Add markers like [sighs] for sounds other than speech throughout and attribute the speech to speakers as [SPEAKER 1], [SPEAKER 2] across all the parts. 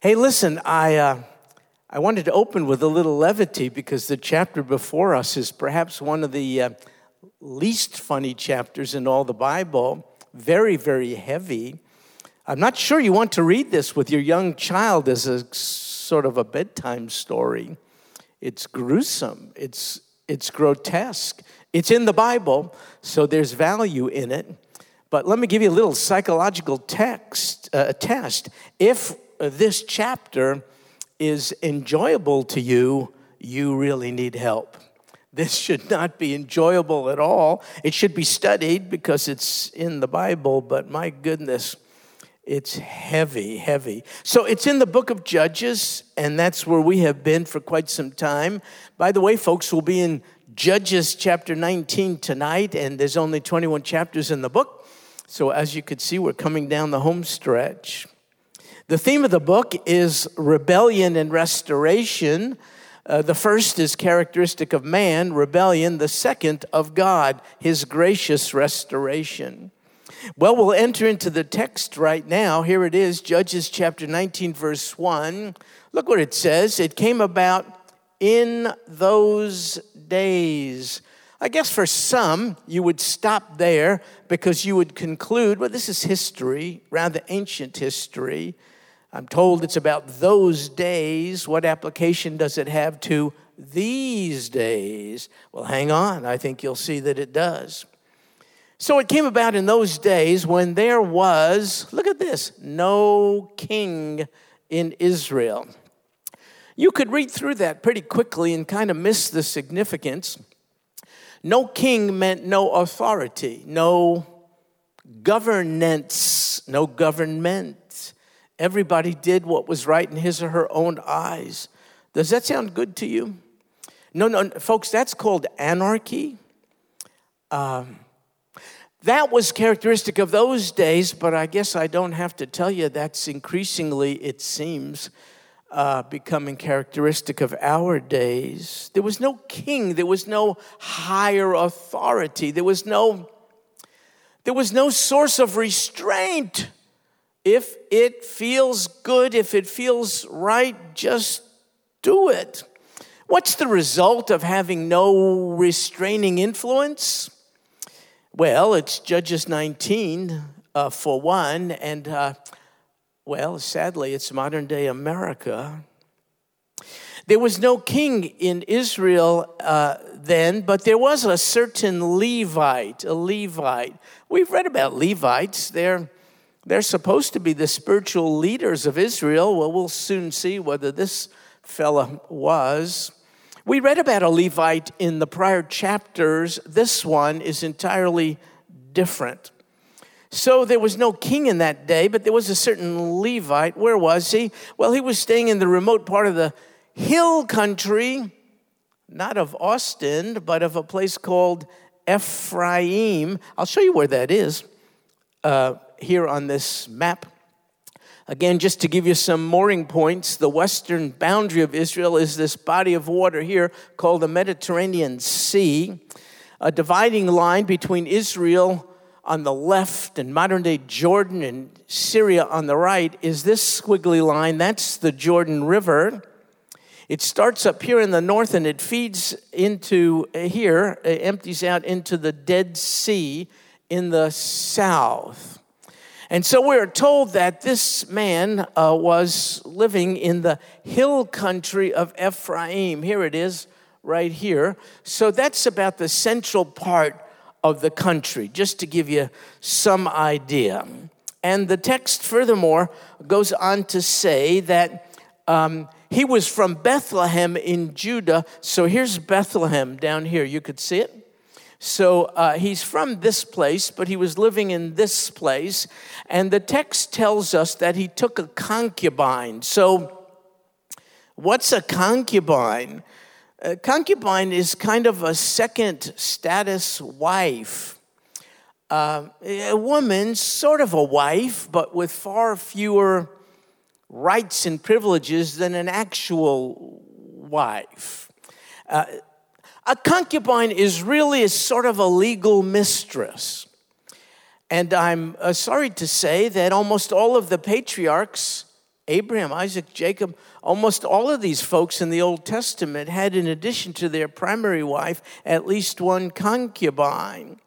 [SPEAKER 1] Hey, listen, I, uh, I wanted to open with a little levity because the chapter before us is perhaps one of the uh, least funny chapters in all the Bible. Very, very heavy. I'm not sure you want to read this with your young child as a sort of a bedtime story. It's gruesome, it's, it's grotesque. It's in the Bible, so there's value in it. But let me give you a little psychological text, uh, test. If Uh, this chapter is enjoyable to you, you really need help. This should not be enjoyable at all. It should be studied because it's in the Bible, but my goodness, it's heavy, heavy. So it's in the book of Judges, and that's where we have been for quite some time. By the way, folks, we'll be in Judges chapter 19 tonight, and there's only 21 chapters in the book. So as you could see, we're coming down the home stretch. The theme of the book is rebellion and restoration. Uh, the first is characteristic of man, rebellion. The second of God, his gracious restoration. Well, we'll enter into the text right now. Here it is, Judges chapter 19, verse 1. Look what it says. It came about in those days. I guess for some, you would stop there because you would conclude, well, this is history, rather ancient history. I'm told it's about those days. What application does it have to these days? Well, hang on. I think you'll see that it does. So it came about in those days when there was, look at this, no king in Israel. You could read through that pretty quickly and kind of miss the significance. No king meant no authority, no governance, no government. Everybody did what was right in his or her own eyes. Does that sound good to you? No, no, folks, that's called anarchy. Um, that was characteristic of those days, but I guess I don't have to tell you that's increasingly, it seems, uh, becoming characteristic of our days. There was no king, there was no higher authority, there was no, there was no source of restraint. If it feels good, if it feels right, just do it. What's the result of having no restraining influence? Well, it's Judges 19 uh, for one, and uh, well, sadly, it's modern day America. There was no king in Israel uh, then, but there was a certain Levite, a Levite. We've read about Levites. They're they're supposed to be the spiritual leaders of Israel. Well, we'll soon see whether this fella was. We read about a Levite in the prior chapters. This one is entirely different. So there was no king in that day, but there was a certain Levite. Where was he? Well, he was staying in the remote part of the hill country, not of Austin, but of a place called Ephraim. I'll show you where that is. Uh, here on this map. Again, just to give you some mooring points, the western boundary of Israel is this body of water here called the Mediterranean Sea, a dividing line between Israel on the left and modern day Jordan and Syria on the right is this squiggly line. That's the Jordan River. It starts up here in the north and it feeds into uh, here, it empties out into the Dead Sea in the south. And so we're told that this man uh, was living in the hill country of Ephraim. Here it is, right here. So that's about the central part of the country, just to give you some idea. And the text, furthermore, goes on to say that um, he was from Bethlehem in Judah. So here's Bethlehem down here. You could see it. So uh, he's from this place, but he was living in this place. And the text tells us that he took a concubine. So, what's a concubine? A concubine is kind of a second status wife. Uh, a woman, sort of a wife, but with far fewer rights and privileges than an actual wife. Uh, a concubine is really a sort of a legal mistress. And I'm uh, sorry to say that almost all of the patriarchs Abraham, Isaac, Jacob, almost all of these folks in the Old Testament had, in addition to their primary wife, at least one concubine.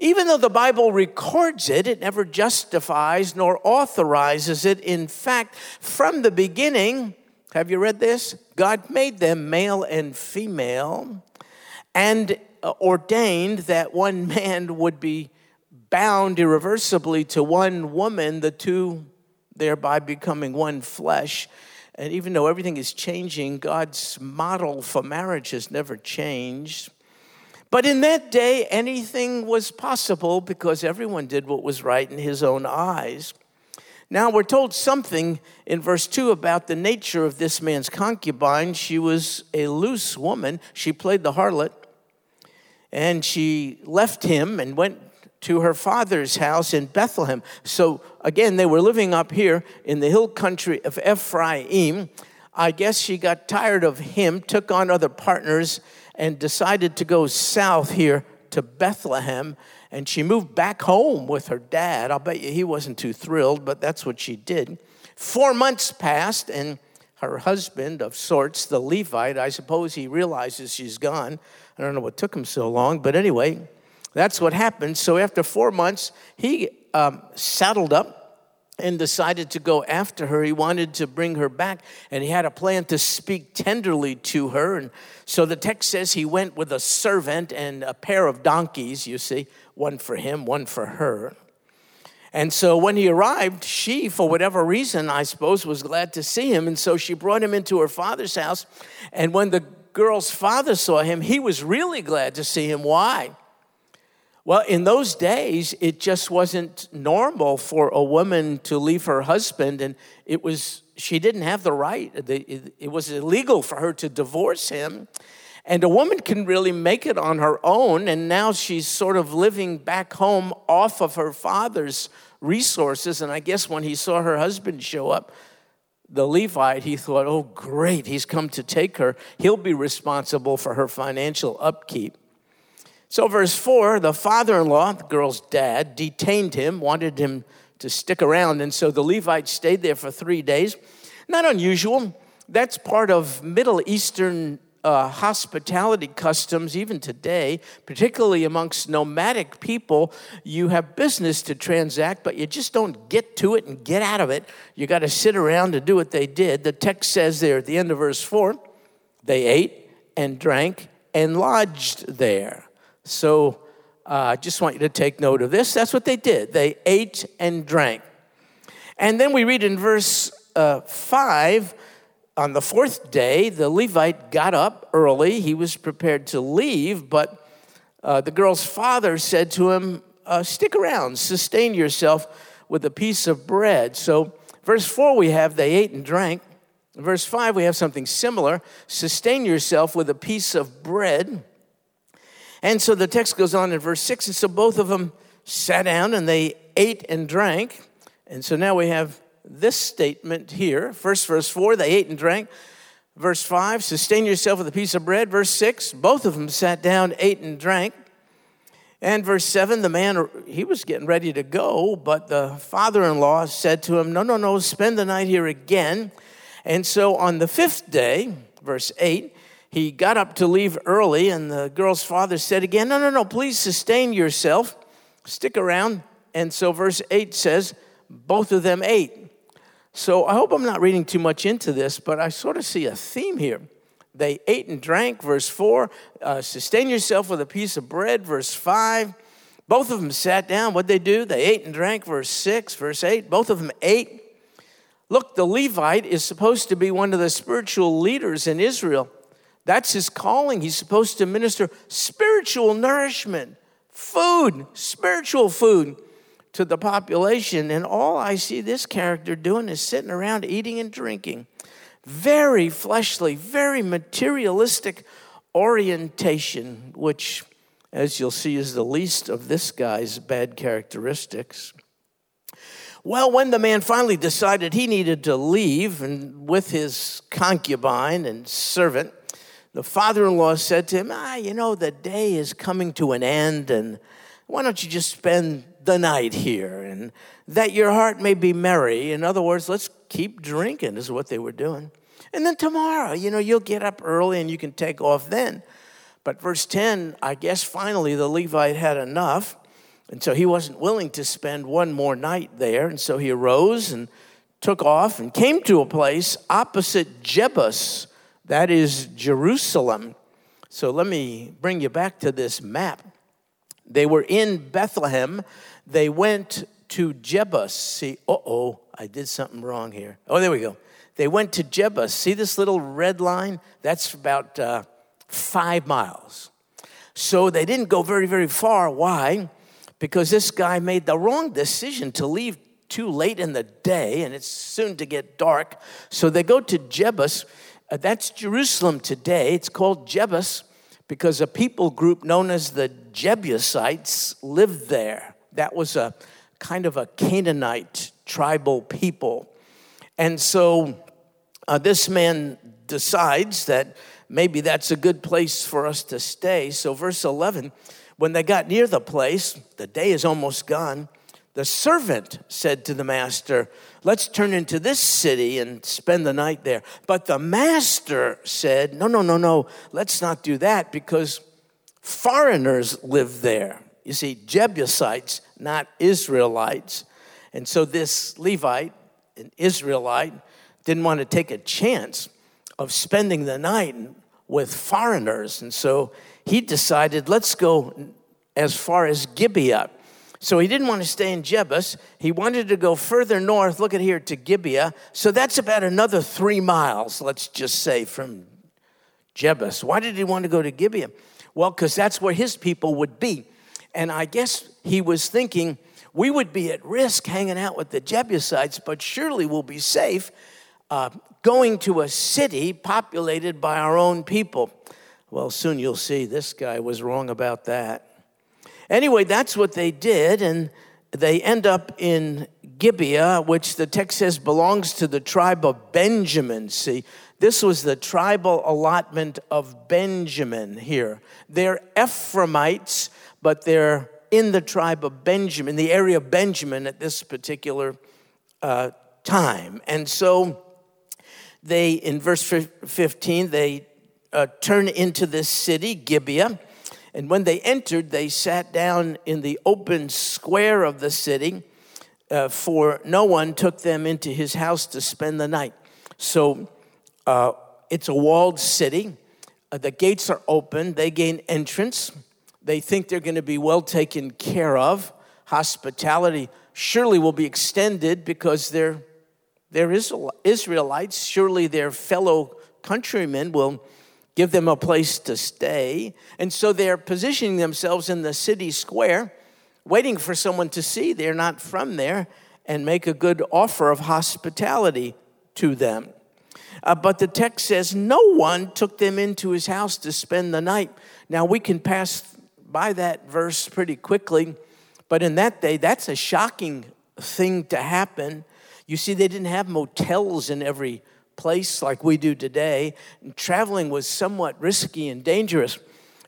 [SPEAKER 1] Even though the Bible records it, it never justifies nor authorizes it. In fact, from the beginning, have you read this? God made them male and female and uh, ordained that one man would be bound irreversibly to one woman, the two thereby becoming one flesh. And even though everything is changing, God's model for marriage has never changed. But in that day, anything was possible because everyone did what was right in his own eyes. Now, we're told something in verse 2 about the nature of this man's concubine. She was a loose woman, she played the harlot, and she left him and went to her father's house in Bethlehem. So again, they were living up here in the hill country of Ephraim. I guess she got tired of him, took on other partners, and decided to go south here to Bethlehem. And she moved back home with her dad. I'll bet you he wasn't too thrilled, but that's what she did. Four months passed, and her husband of sorts, the Levite, I suppose he realizes she's gone. I don't know what took him so long, but anyway, that's what happened. So after four months, he um, saddled up and decided to go after her. He wanted to bring her back, and he had a plan to speak tenderly to her. And so the text says he went with a servant and a pair of donkeys, you see, one for him, one for her. And so when he arrived, she, for whatever reason, I suppose, was glad to see him. And so she brought him into her father's house. And when the girl's father saw him, he was really glad to see him. Why? Well, in those days, it just wasn't normal for a woman to leave her husband, and it was, she didn't have the right. It was illegal for her to divorce him. And a woman can really make it on her own, and now she's sort of living back home off of her father's resources. And I guess when he saw her husband show up, the Levite, he thought, oh, great, he's come to take her. He'll be responsible for her financial upkeep. So, verse 4 the father in law, the girl's dad, detained him, wanted him to stick around. And so the Levite stayed there for three days. Not unusual. That's part of Middle Eastern uh, hospitality customs, even today, particularly amongst nomadic people. You have business to transact, but you just don't get to it and get out of it. You got to sit around and do what they did. The text says there at the end of verse 4 they ate and drank and lodged there. So I uh, just want you to take note of this. That's what they did. They ate and drank. And then we read in verse uh, 5 on the fourth day, the Levite got up early. He was prepared to leave, but uh, the girl's father said to him, uh, Stick around, sustain yourself with a piece of bread. So, verse 4, we have they ate and drank. verse 5, we have something similar sustain yourself with a piece of bread. And so the text goes on in verse 6. And so both of them sat down and they ate and drank. And so now we have this statement here. First, verse 4, they ate and drank. Verse 5, sustain yourself with a piece of bread. Verse 6, both of them sat down, ate and drank. And verse 7, the man, he was getting ready to go, but the father in law said to him, No, no, no, spend the night here again. And so on the fifth day, verse 8, he got up to leave early, and the girl's father said again, No, no, no, please sustain yourself. Stick around. And so verse 8 says, Both of them ate. So I hope I'm not reading too much into this, but I sort of see a theme here. They ate and drank, verse 4. Uh, sustain yourself with a piece of bread, verse 5. Both of them sat down. What'd they do? They ate and drank, verse 6, verse 8. Both of them ate. Look, the Levite is supposed to be one of the spiritual leaders in Israel. That's his calling. He's supposed to minister spiritual nourishment, food, spiritual food to the population. And all I see this character doing is sitting around eating and drinking. Very fleshly, very materialistic orientation, which, as you'll see, is the least of this guy's bad characteristics. Well, when the man finally decided he needed to leave, and with his concubine and servant, the father in law said to him, Ah, you know, the day is coming to an end, and why don't you just spend the night here and that your heart may be merry. In other words, let's keep drinking, is what they were doing. And then tomorrow, you know, you'll get up early and you can take off then. But verse 10, I guess finally the Levite had enough. And so he wasn't willing to spend one more night there. And so he arose and took off and came to a place opposite Jebus, that is Jerusalem. So let me bring you back to this map. They were in Bethlehem. They went to Jebus. See, uh oh, I did something wrong here. Oh, there we go. They went to Jebus. See this little red line? That's about uh, five miles. So they didn't go very, very far. Why? Because this guy made the wrong decision to leave too late in the day, and it's soon to get dark. So they go to Jebus. Uh, that's Jerusalem today. It's called Jebus because a people group known as the Jebusites lived there. That was a kind of a Canaanite tribal people. And so uh, this man decides that maybe that's a good place for us to stay. So, verse 11, when they got near the place, the day is almost gone. The servant said to the master, Let's turn into this city and spend the night there. But the master said, No, no, no, no, let's not do that because foreigners live there. You see, Jebusites, not Israelites. And so this Levite, an Israelite, didn't want to take a chance of spending the night with foreigners. And so he decided, let's go as far as Gibeah. So he didn't want to stay in Jebus. He wanted to go further north, look at here, to Gibeah. So that's about another three miles, let's just say, from Jebus. Why did he want to go to Gibeah? Well, because that's where his people would be. And I guess he was thinking, we would be at risk hanging out with the Jebusites, but surely we'll be safe uh, going to a city populated by our own people. Well, soon you'll see this guy was wrong about that. Anyway, that's what they did, and they end up in Gibeah, which the text says belongs to the tribe of Benjamin. See, this was the tribal allotment of Benjamin here. They're Ephraimites, but they're in the tribe of Benjamin, in the area of Benjamin at this particular uh, time. And so they, in verse 15, they uh, turn into this city, Gibeah. And when they entered, they sat down in the open square of the city, uh, for no one took them into his house to spend the night. So uh, it's a walled city. Uh, the gates are open, they gain entrance. They think they're going to be well taken care of. Hospitality surely will be extended because they're, they're Israelites. Surely their fellow countrymen will give them a place to stay. And so they're positioning themselves in the city square, waiting for someone to see they're not from there and make a good offer of hospitality to them. Uh, but the text says no one took them into his house to spend the night. Now we can pass by that verse pretty quickly, but in that day, that's a shocking thing to happen. You see, they didn't have motels in every place like we do today. And traveling was somewhat risky and dangerous.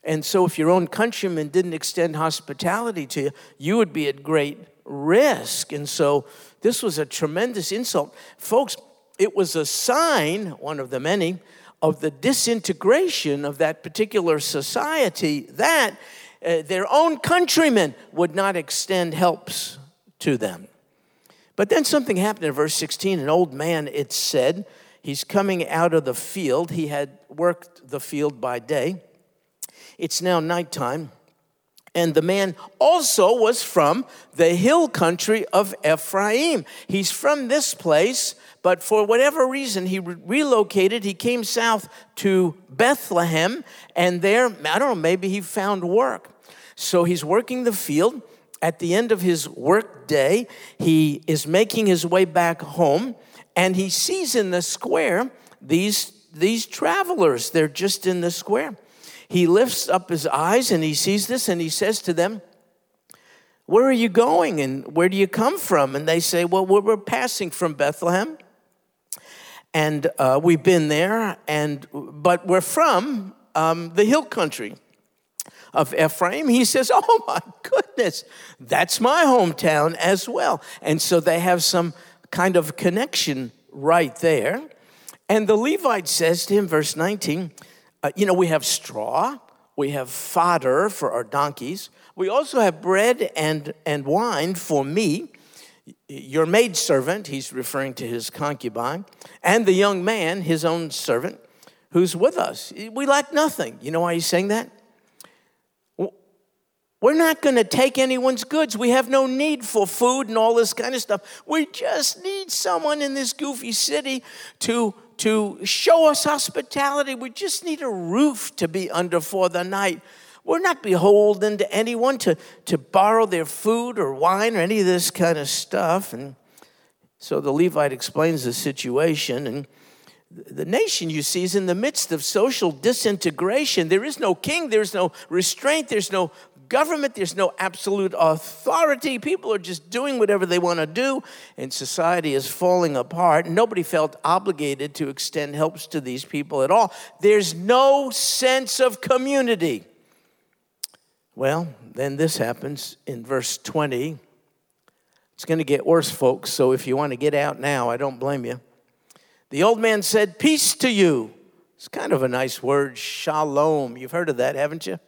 [SPEAKER 1] And so, if your own countrymen didn't extend hospitality to you, you would be at great risk. And so, this was a tremendous insult. Folks, it was a sign, one of the many, of the disintegration of that particular society that uh, their own countrymen would not extend helps to them. But then something happened in verse 16. An old man, it said, He's coming out of the field. He had worked the field by day. It's now nighttime. And the man also was from the hill country of Ephraim. He's from this place, but for whatever reason, he re- relocated. He came south to Bethlehem, and there, I don't know, maybe he found work. So he's working the field. At the end of his work day, he is making his way back home and he sees in the square these, these travelers. They're just in the square. He lifts up his eyes and he sees this and he says to them, Where are you going and where do you come from? And they say, Well, we're passing from Bethlehem and uh, we've been there, and but we're from um, the hill country of Ephraim. He says, [laughs] Oh my goodness, that's my hometown as well. And so they have some kind of connection right there. And the Levite says to him, verse 19, uh, You know, we have straw, we have fodder for our donkeys, we also have bread and, and wine for me your maidservant, he's referring to his concubine, and the young man, his own servant, who's with us. We lack nothing. You know why he's saying that? We're not going to take anyone's goods. We have no need for food and all this kind of stuff. We just need someone in this goofy city to, to show us hospitality. We just need a roof to be under for the night. We're not beholden to anyone to, to borrow their food or wine or any of this kind of stuff. And so the Levite explains the situation. And the nation, you see, is in the midst of social disintegration. There is no king, there's no restraint, there's no government, there's no absolute authority. People are just doing whatever they want to do, and society is falling apart. Nobody felt obligated to extend helps to these people at all. There's no sense of community. Well, then this happens in verse 20. It's going to get worse, folks, so if you want to get out now, I don't blame you. The old man said, Peace to you. It's kind of a nice word, shalom. You've heard of that, haven't you?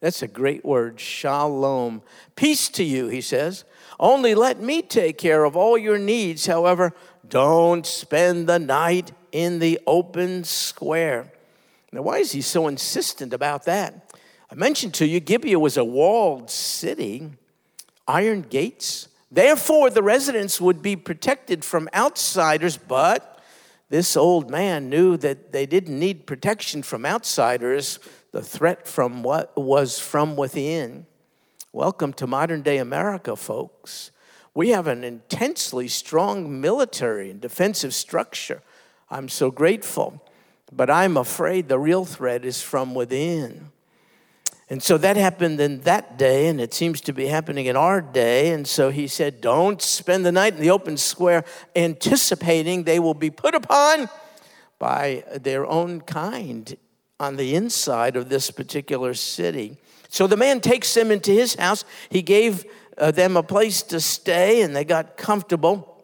[SPEAKER 1] That's a great word, shalom. Peace to you, he says. Only let me take care of all your needs. However, don't spend the night in the open square. Now, why is he so insistent about that? I mentioned to you, Gibeah was a walled city, iron gates. Therefore, the residents would be protected from outsiders, but this old man knew that they didn't need protection from outsiders. The threat from what was from within. Welcome to modern day America, folks. We have an intensely strong military and defensive structure. I'm so grateful. But I'm afraid the real threat is from within. And so that happened in that day, and it seems to be happening in our day. And so he said, Don't spend the night in the open square anticipating they will be put upon by their own kind on the inside of this particular city. So the man takes them into his house. He gave uh, them a place to stay, and they got comfortable.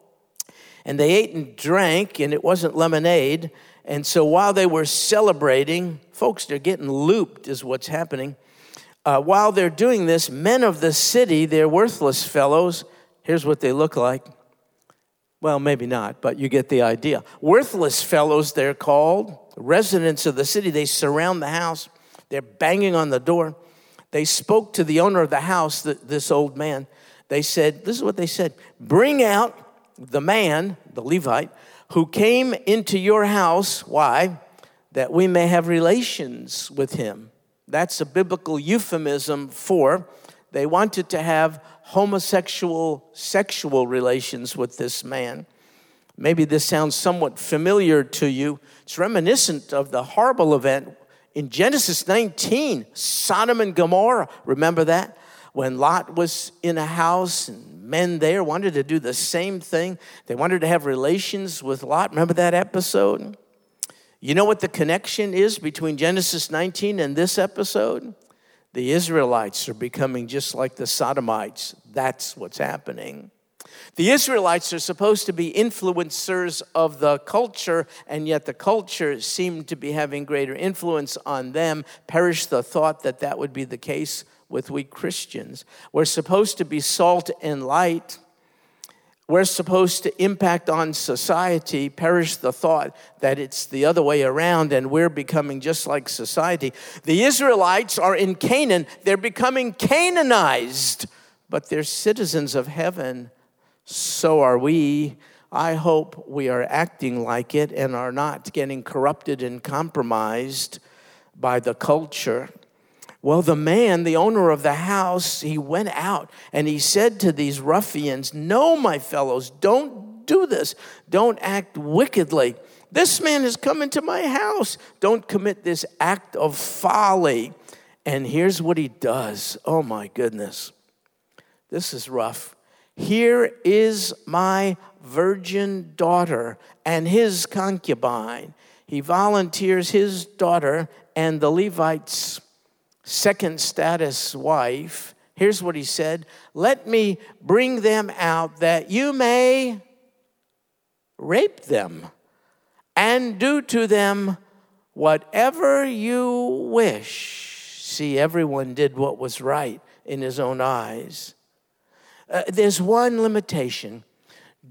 [SPEAKER 1] And they ate and drank, and it wasn't lemonade. And so while they were celebrating, folks, they're getting looped, is what's happening uh, while they're doing this, men of the city, they're worthless fellows. Here's what they look like. Well, maybe not, but you get the idea. Worthless fellows, they're called. Residents of the city, they surround the house. They're banging on the door. They spoke to the owner of the house, this old man. They said, This is what they said Bring out the man, the Levite, who came into your house. Why? That we may have relations with him. That's a biblical euphemism for they wanted to have homosexual sexual relations with this man. Maybe this sounds somewhat familiar to you. It's reminiscent of the horrible event in Genesis 19, Sodom and Gomorrah. Remember that? When Lot was in a house and men there wanted to do the same thing. They wanted to have relations with Lot. Remember that episode? You know what the connection is between Genesis 19 and this episode? The Israelites are becoming just like the Sodomites. That's what's happening. The Israelites are supposed to be influencers of the culture, and yet the culture seemed to be having greater influence on them. Perish the thought that that would be the case with we Christians. We're supposed to be salt and light we're supposed to impact on society, perish the thought that it's the other way around and we're becoming just like society. The Israelites are in Canaan, they're becoming Canaanized, but they're citizens of heaven. So are we. I hope we are acting like it and are not getting corrupted and compromised by the culture. Well, the man, the owner of the house, he went out and he said to these ruffians, No, my fellows, don't do this. Don't act wickedly. This man has come into my house. Don't commit this act of folly. And here's what he does. Oh, my goodness. This is rough. Here is my virgin daughter and his concubine. He volunteers his daughter and the Levites second status wife, here's what he said Let me bring them out that you may rape them and do to them whatever you wish. See, everyone did what was right in his own eyes. Uh, there's one limitation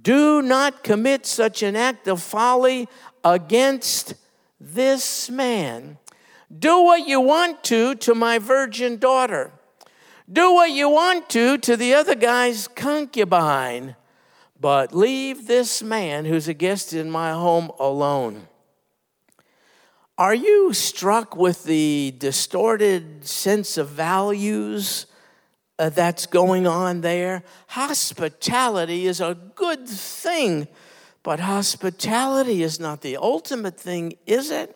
[SPEAKER 1] do not commit such an act of folly against this man. Do what you want to to my virgin daughter. Do what you want to to the other guy's concubine. But leave this man who's a guest in my home alone. Are you struck with the distorted sense of values uh, that's going on there? Hospitality is a good thing, but hospitality is not the ultimate thing, is it?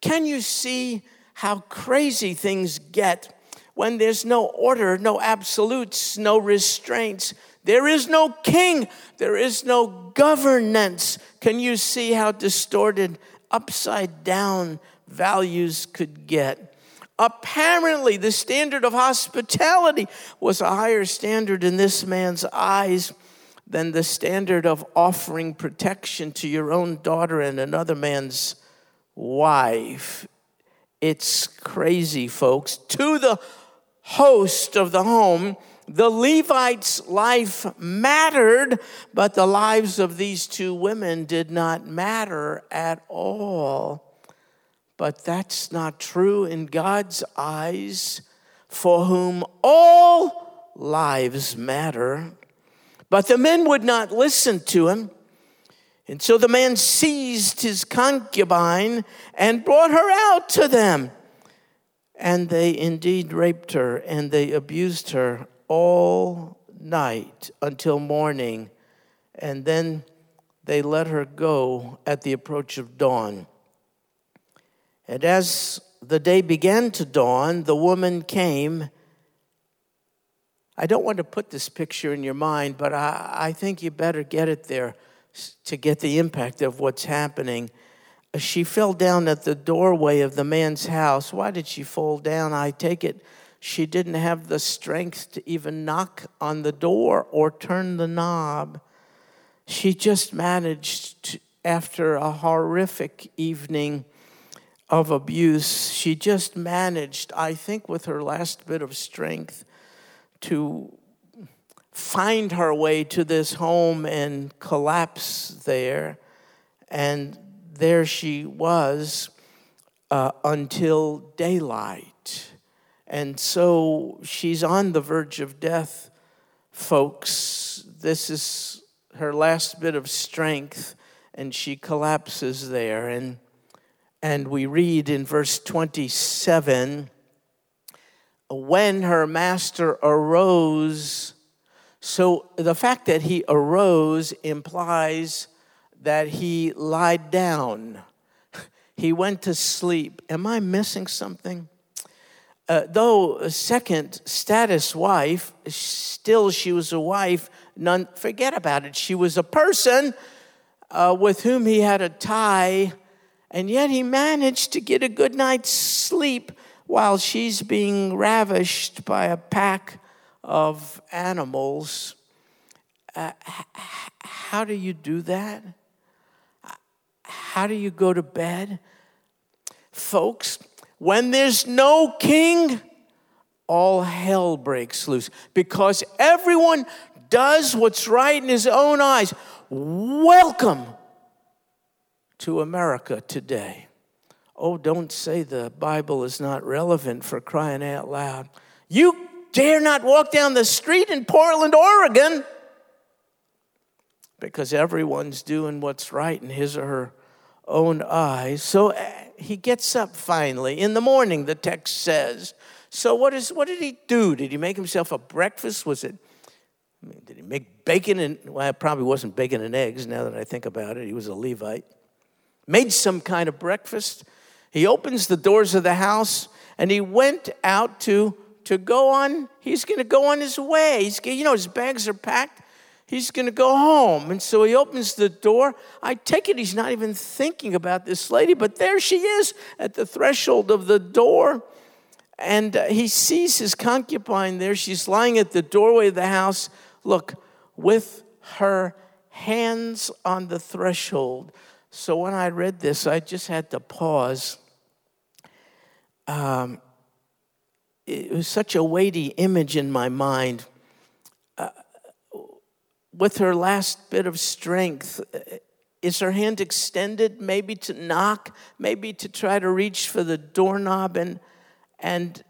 [SPEAKER 1] Can you see how crazy things get when there's no order, no absolutes, no restraints? There is no king, there is no governance. Can you see how distorted, upside down values could get? Apparently, the standard of hospitality was a higher standard in this man's eyes than the standard of offering protection to your own daughter and another man's wife. It's crazy, folks. To the host of the home, the Levite's life mattered, but the lives of these two women did not matter at all. But that's not true in God's eyes, for whom all lives matter. But the men would not listen to him. And so the man seized his concubine and brought her out to them. And they indeed raped her and they abused her all night until morning. And then they let her go at the approach of dawn. And as the day began to dawn, the woman came. I don't want to put this picture in your mind, but I, I think you better get it there to get the impact of what's happening. Uh, she fell down at the doorway of the man's house. Why did she fall down? I take it she didn't have the strength to even knock on the door or turn the knob. She just managed, to, after a horrific evening of abuse, she just managed, I think, with her last bit of strength, to find her way to this home and collapse there. And there she was uh, until daylight. And so she's on the verge of death, folks. This is her last bit of strength, and she collapses there. And and we read in verse 27 when her master arose, so the fact that he arose implies that he lied down. [laughs] He went to sleep. Am I missing something? Uh, though a second status wife, still she was a wife. None, forget about it. She was a person uh, with whom he had a tie and yet he managed to get a good night's sleep while she's being ravished by a pack of animals. Uh, how do you do that? How do you go to bed? Folks, when there's no king, all hell breaks loose because everyone does what's right in his own eyes. Welcome to America today. Oh, don't say the Bible is not relevant for crying out loud. You dare not walk down the street in Portland, Oregon, because everyone's doing what's right in his or her own eyes. So uh, he gets up finally in the morning, the text says. So what, is, what did he do? Did he make himself a breakfast? Was it, I mean, did he make bacon and, well, it probably wasn't bacon and eggs now that I think about it. He was a Levite made some kind of breakfast. He opens the doors of the house and he went out to, to go on, he's going to go on his way. He's, you know, his bags are packed. He's going to go home. And so he opens the door. I take it he's not even thinking about this lady, but there she is at the threshold of the door. And uh, he sees his concubine there. She's lying at the doorway of the house. Look, with her hands on the threshold. So when I read this, I just had to pause. Um, it was such a weighty image in my mind. Uh, with her last bit of strength, uh, is her hand extended, maybe to knock, maybe to try to reach for the doorknob? And, and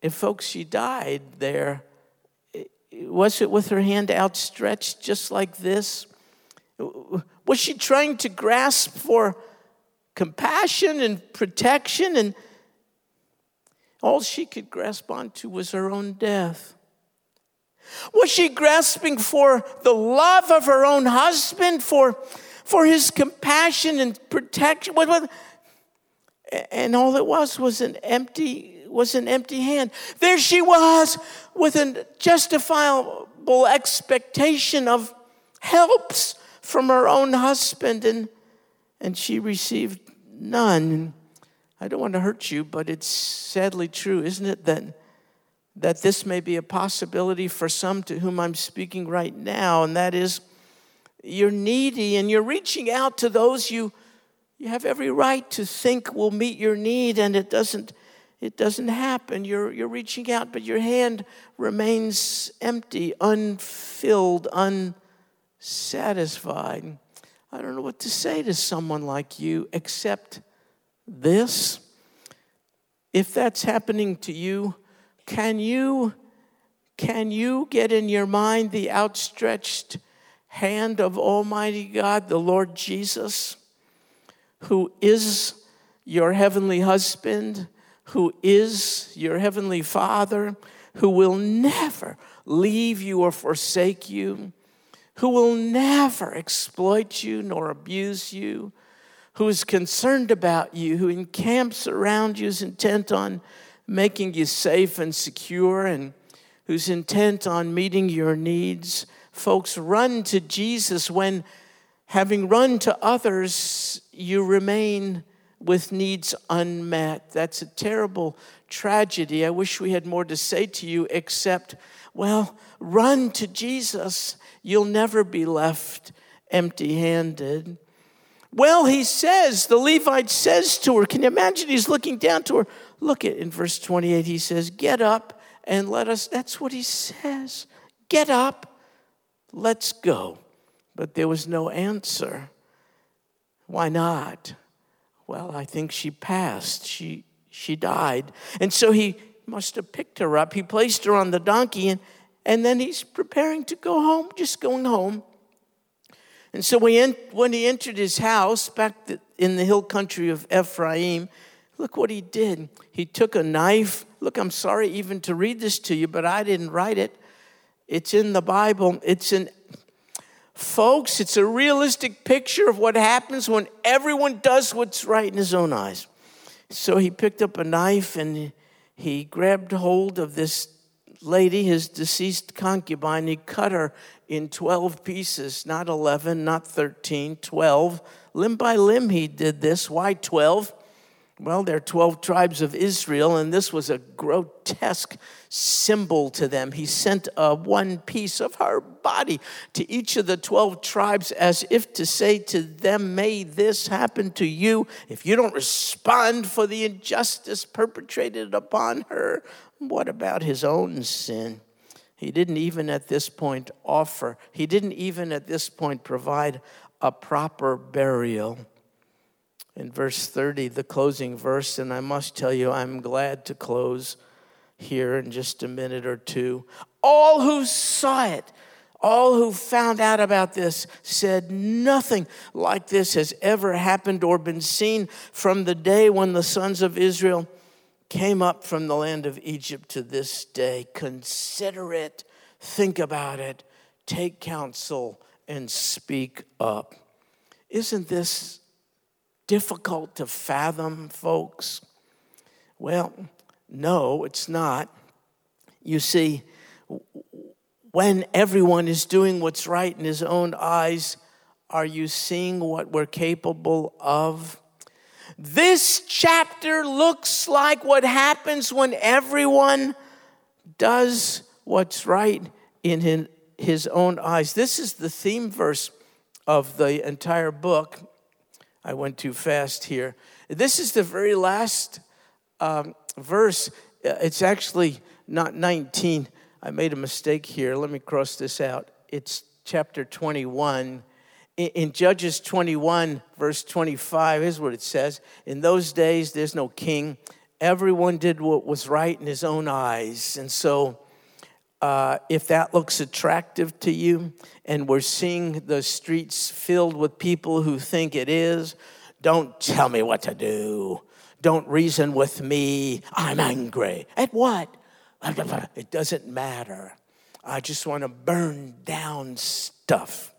[SPEAKER 1] if folks, she died there, was it with her hand outstretched just like this? Was she trying to grasp for compassion and protection? And all she could grasp onto was her own death. Was she grasping for the love of her own husband, for, for his compassion and protection? And all it was was an empty was an empty hand. There she was with a justifiable expectation of helps from her own husband, and, and she received none. I don't want to hurt you, but it's sadly true, isn't it, that, that this may be a possibility for some to whom I'm speaking right now, and that is you're needy and you're reaching out to those you, you have every right to think will meet your need, and it doesn't it doesn't happen. You're, you're reaching out, but your hand remains empty, unfilled, unsatisfied. I don't know what to say to someone like you except this. If that's happening to you, can you can you get in your mind the outstretched hand of Almighty God, the Lord Jesus, who is your heavenly husband? who is your heavenly Father, who will never leave you or forsake you, who will never exploit you nor abuse you, who is concerned about you, who encamps around you, is intent on making you safe and secure, and who's intent on meeting your needs. Folks, run to Jesus when, having run to others, you remain with needs unmet. That's a terrible tragedy. I wish we had more to say to you except, well, run to Jesus. You'll never be left empty handed. Well, he says, the Levite says to her, can you imagine he's looking down to her? Look at in verse 28, he says, Get up and let us. That's what he says. Get up, let's go. But there was no answer. Why not? Well, I think she passed. She, she died. And so he must have picked her up. He placed her on the donkey, and, and then he's preparing to go home, just going home. And so when he entered his house back in the hill country of Ephraim, look what he did. He took a knife. Look, I'm sorry even to read this to you, but I didn't write it. It's in the Bible. It's in, Folks, it's a realistic picture of what happens when everyone does what's right in his own eyes. So he picked up a knife and he grabbed hold of this lady, his deceased concubine. He cut her in 12 pieces, not 11, not 13, 12. Limb by limb, he did this. Why 12? Well, there are 12 tribes of Israel, and this was a grotesque symbol to them. He sent a one piece of her body to each of the 12 tribes as if to say to them, May this happen to you if you don't respond for the injustice perpetrated upon her. What about his own sin? He didn't even at this point offer, he didn't even at this point provide a proper burial in verse 30, the closing verse, and I must tell you, I'm glad to close here in just a minute or two. All who saw it, all who found out about this said nothing like this has ever happened or been seen from the day when the sons of Israel came up from the land of Egypt to this day. Consider it, think about it, take counsel, and speak up. Isn't this difficult to fathom, folks? Well, no, it's not. You see, when everyone is doing what's right in his own eyes, are you seeing what we're capable of? This chapter looks like what happens when everyone does what's right in his own eyes. This is the theme verse of the entire book. I went too fast here. This is the very last um, verse. Uh, it's actually not 19. I made a mistake here. Let me cross this out. It's chapter 21 in Judges 21, verse 25, here's what it says In those days, there's no king. Everyone did what was right in his own eyes. And so, uh, if that looks attractive to you, and we're seeing the streets filled with people who think it is, don't tell me what to do. Don't reason with me. I'm angry. At what? [laughs] It doesn't matter. I just want to burn down stuff.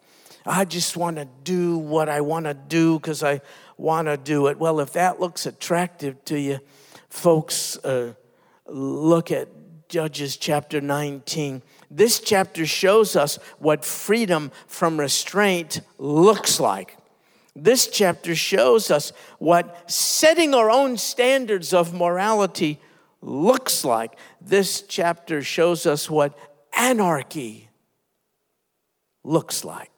[SPEAKER 1] I just want to do what I want to do because I want to do it. Well, if that looks attractive to you, folks, uh, look at Judges chapter 19. This chapter shows us what freedom from restraint looks like. This chapter shows us what setting our own standards of morality looks like. This chapter shows us what anarchy looks like.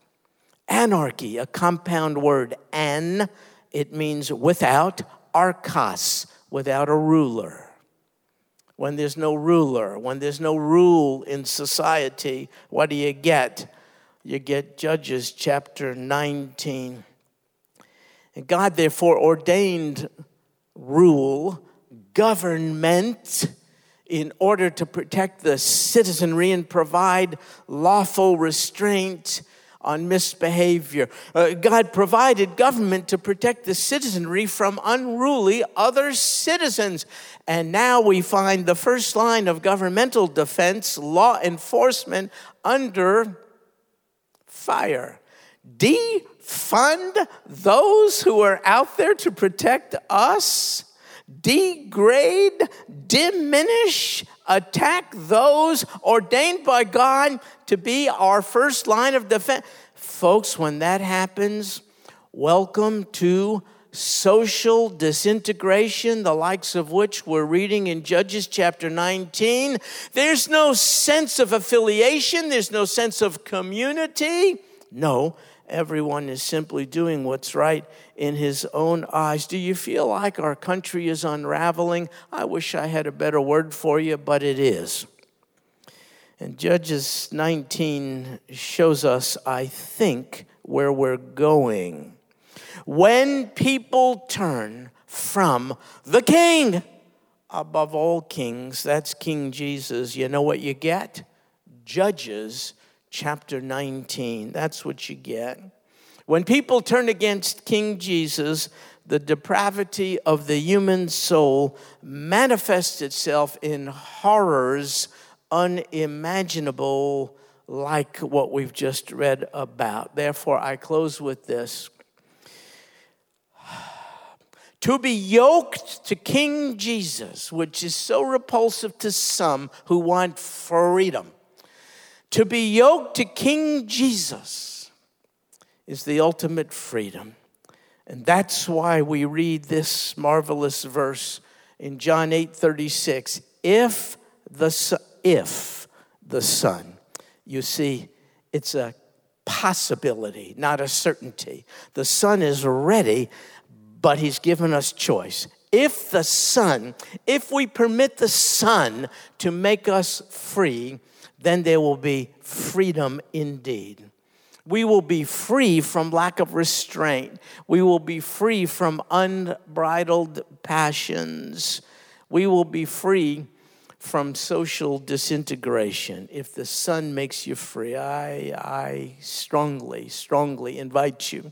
[SPEAKER 1] Anarchy, a compound word, an, it means without, archos, without a ruler. When there's no ruler, when there's no rule in society, what do you get? You get Judges chapter 19. And God therefore ordained rule, government, in order to protect the citizenry and provide lawful restraint on misbehavior. Uh, God provided government to protect the citizenry from unruly other citizens. And now we find the first line of governmental defense, law enforcement, under fire. Defund those who are out there to protect us degrade, diminish, attack those ordained by God to be our first line of defense. Folks, when that happens, welcome to social disintegration, the likes of which we're reading in Judges chapter 19. There's no sense of affiliation, there's no sense of community. No, everyone is simply doing what's right in his own eyes. Do you feel like our country is unraveling? I wish I had a better word for you, but it is. And Judges 19 shows us, I think, where we're going. When people turn from the king, above all kings, that's King Jesus, you know what you get? Judges chapter 19. That's what you get. When people turn against King Jesus, the depravity of the human soul manifests itself in horrors unimaginable, like what we've just read about. Therefore, I close with this. [sighs] To be yoked to King Jesus, which is so repulsive to some who want freedom to be yoked to King Jesus is the ultimate freedom. And that's why we read this marvelous verse in John 8 36. If the, if the Son, you see, it's a possibility, not a certainty. The Son is ready, but He's given us choice. If the Son, if we permit the Son to make us free, then there will be freedom indeed. We will be free from lack of restraint. We will be free from unbridled passions. We will be free from social disintegration. If the Son makes you free, I, I strongly, strongly invite you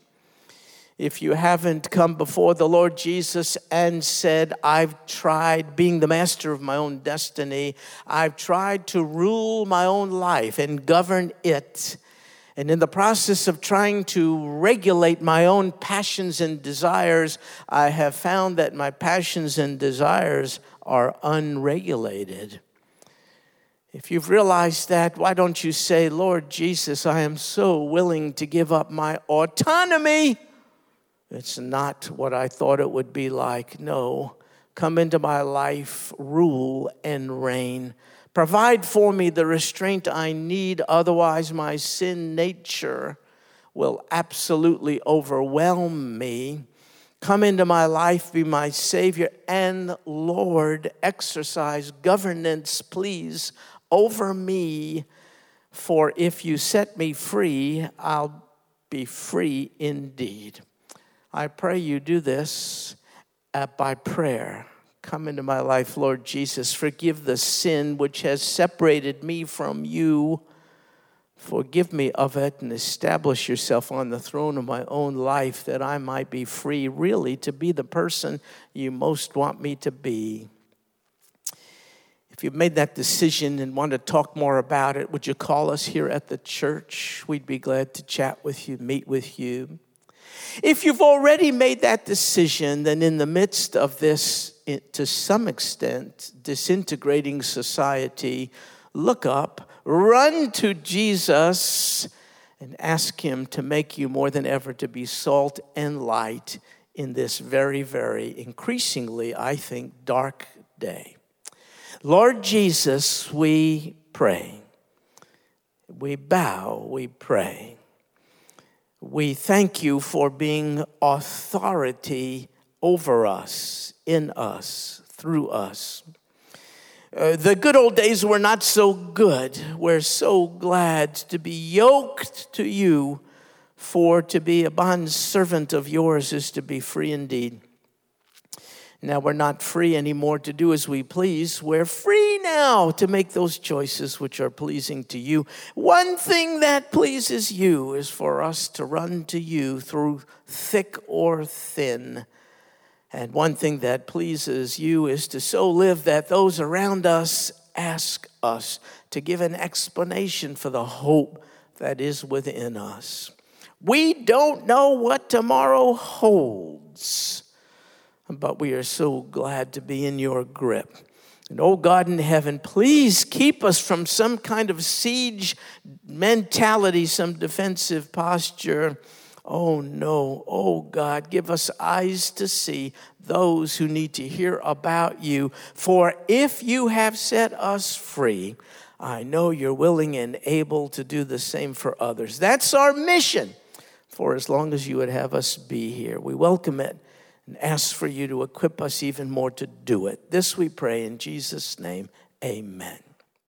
[SPEAKER 1] if you haven't come before the Lord Jesus and said, I've tried being the master of my own destiny, I've tried to rule my own life and govern it. And in the process of trying to regulate my own passions and desires, I have found that my passions and desires are unregulated. If you've realized that, why don't you say, Lord Jesus, I am so willing to give up my autonomy It's not what I thought it would be like. No, come into my life, rule and reign. Provide for me the restraint I need, otherwise, my sin nature will absolutely overwhelm me. Come into my life, be my Savior and Lord. Exercise governance, please, over me. For if you set me free, I'll be free indeed. I pray you do this uh, by prayer. Come into my life, Lord Jesus. Forgive the sin which has separated me from you. Forgive me of it and establish yourself on the throne of my own life that I might be free, really, to be the person you most want me to be. If you've made that decision and want to talk more about it, would you call us here at the church? We'd be glad to chat with you, meet with you. If you've already made that decision, then in the midst of this, to some extent, disintegrating society, look up, run to Jesus, and ask Him to make you more than ever to be salt and light in this very, very increasingly, I think, dark day. Lord Jesus, we pray. We bow, we pray. We thank you for being authority over us, in us, through us. Uh, the good old days were not so good. We're so glad to be yoked to you, for to be a bond servant of yours is to be free indeed. Now we're not free anymore to do as we please. We're free now to make those choices which are pleasing to you. One thing that pleases you is for us to run to you through thick or thin. And one thing that pleases you is to so live that those around us ask us to give an explanation for the hope that is within us. We don't know what tomorrow holds but we are so glad to be in your grip. And oh God in heaven, please keep us from some kind of siege mentality, some defensive posture. Oh no, oh God, give us eyes to see those who need to hear about you. For if you have set us free, I know you're willing and able to do the same for others. That's our mission for as long as you would have us be here. We welcome it and ask for you to equip us even more to do it. This we pray in Jesus' name. Amen.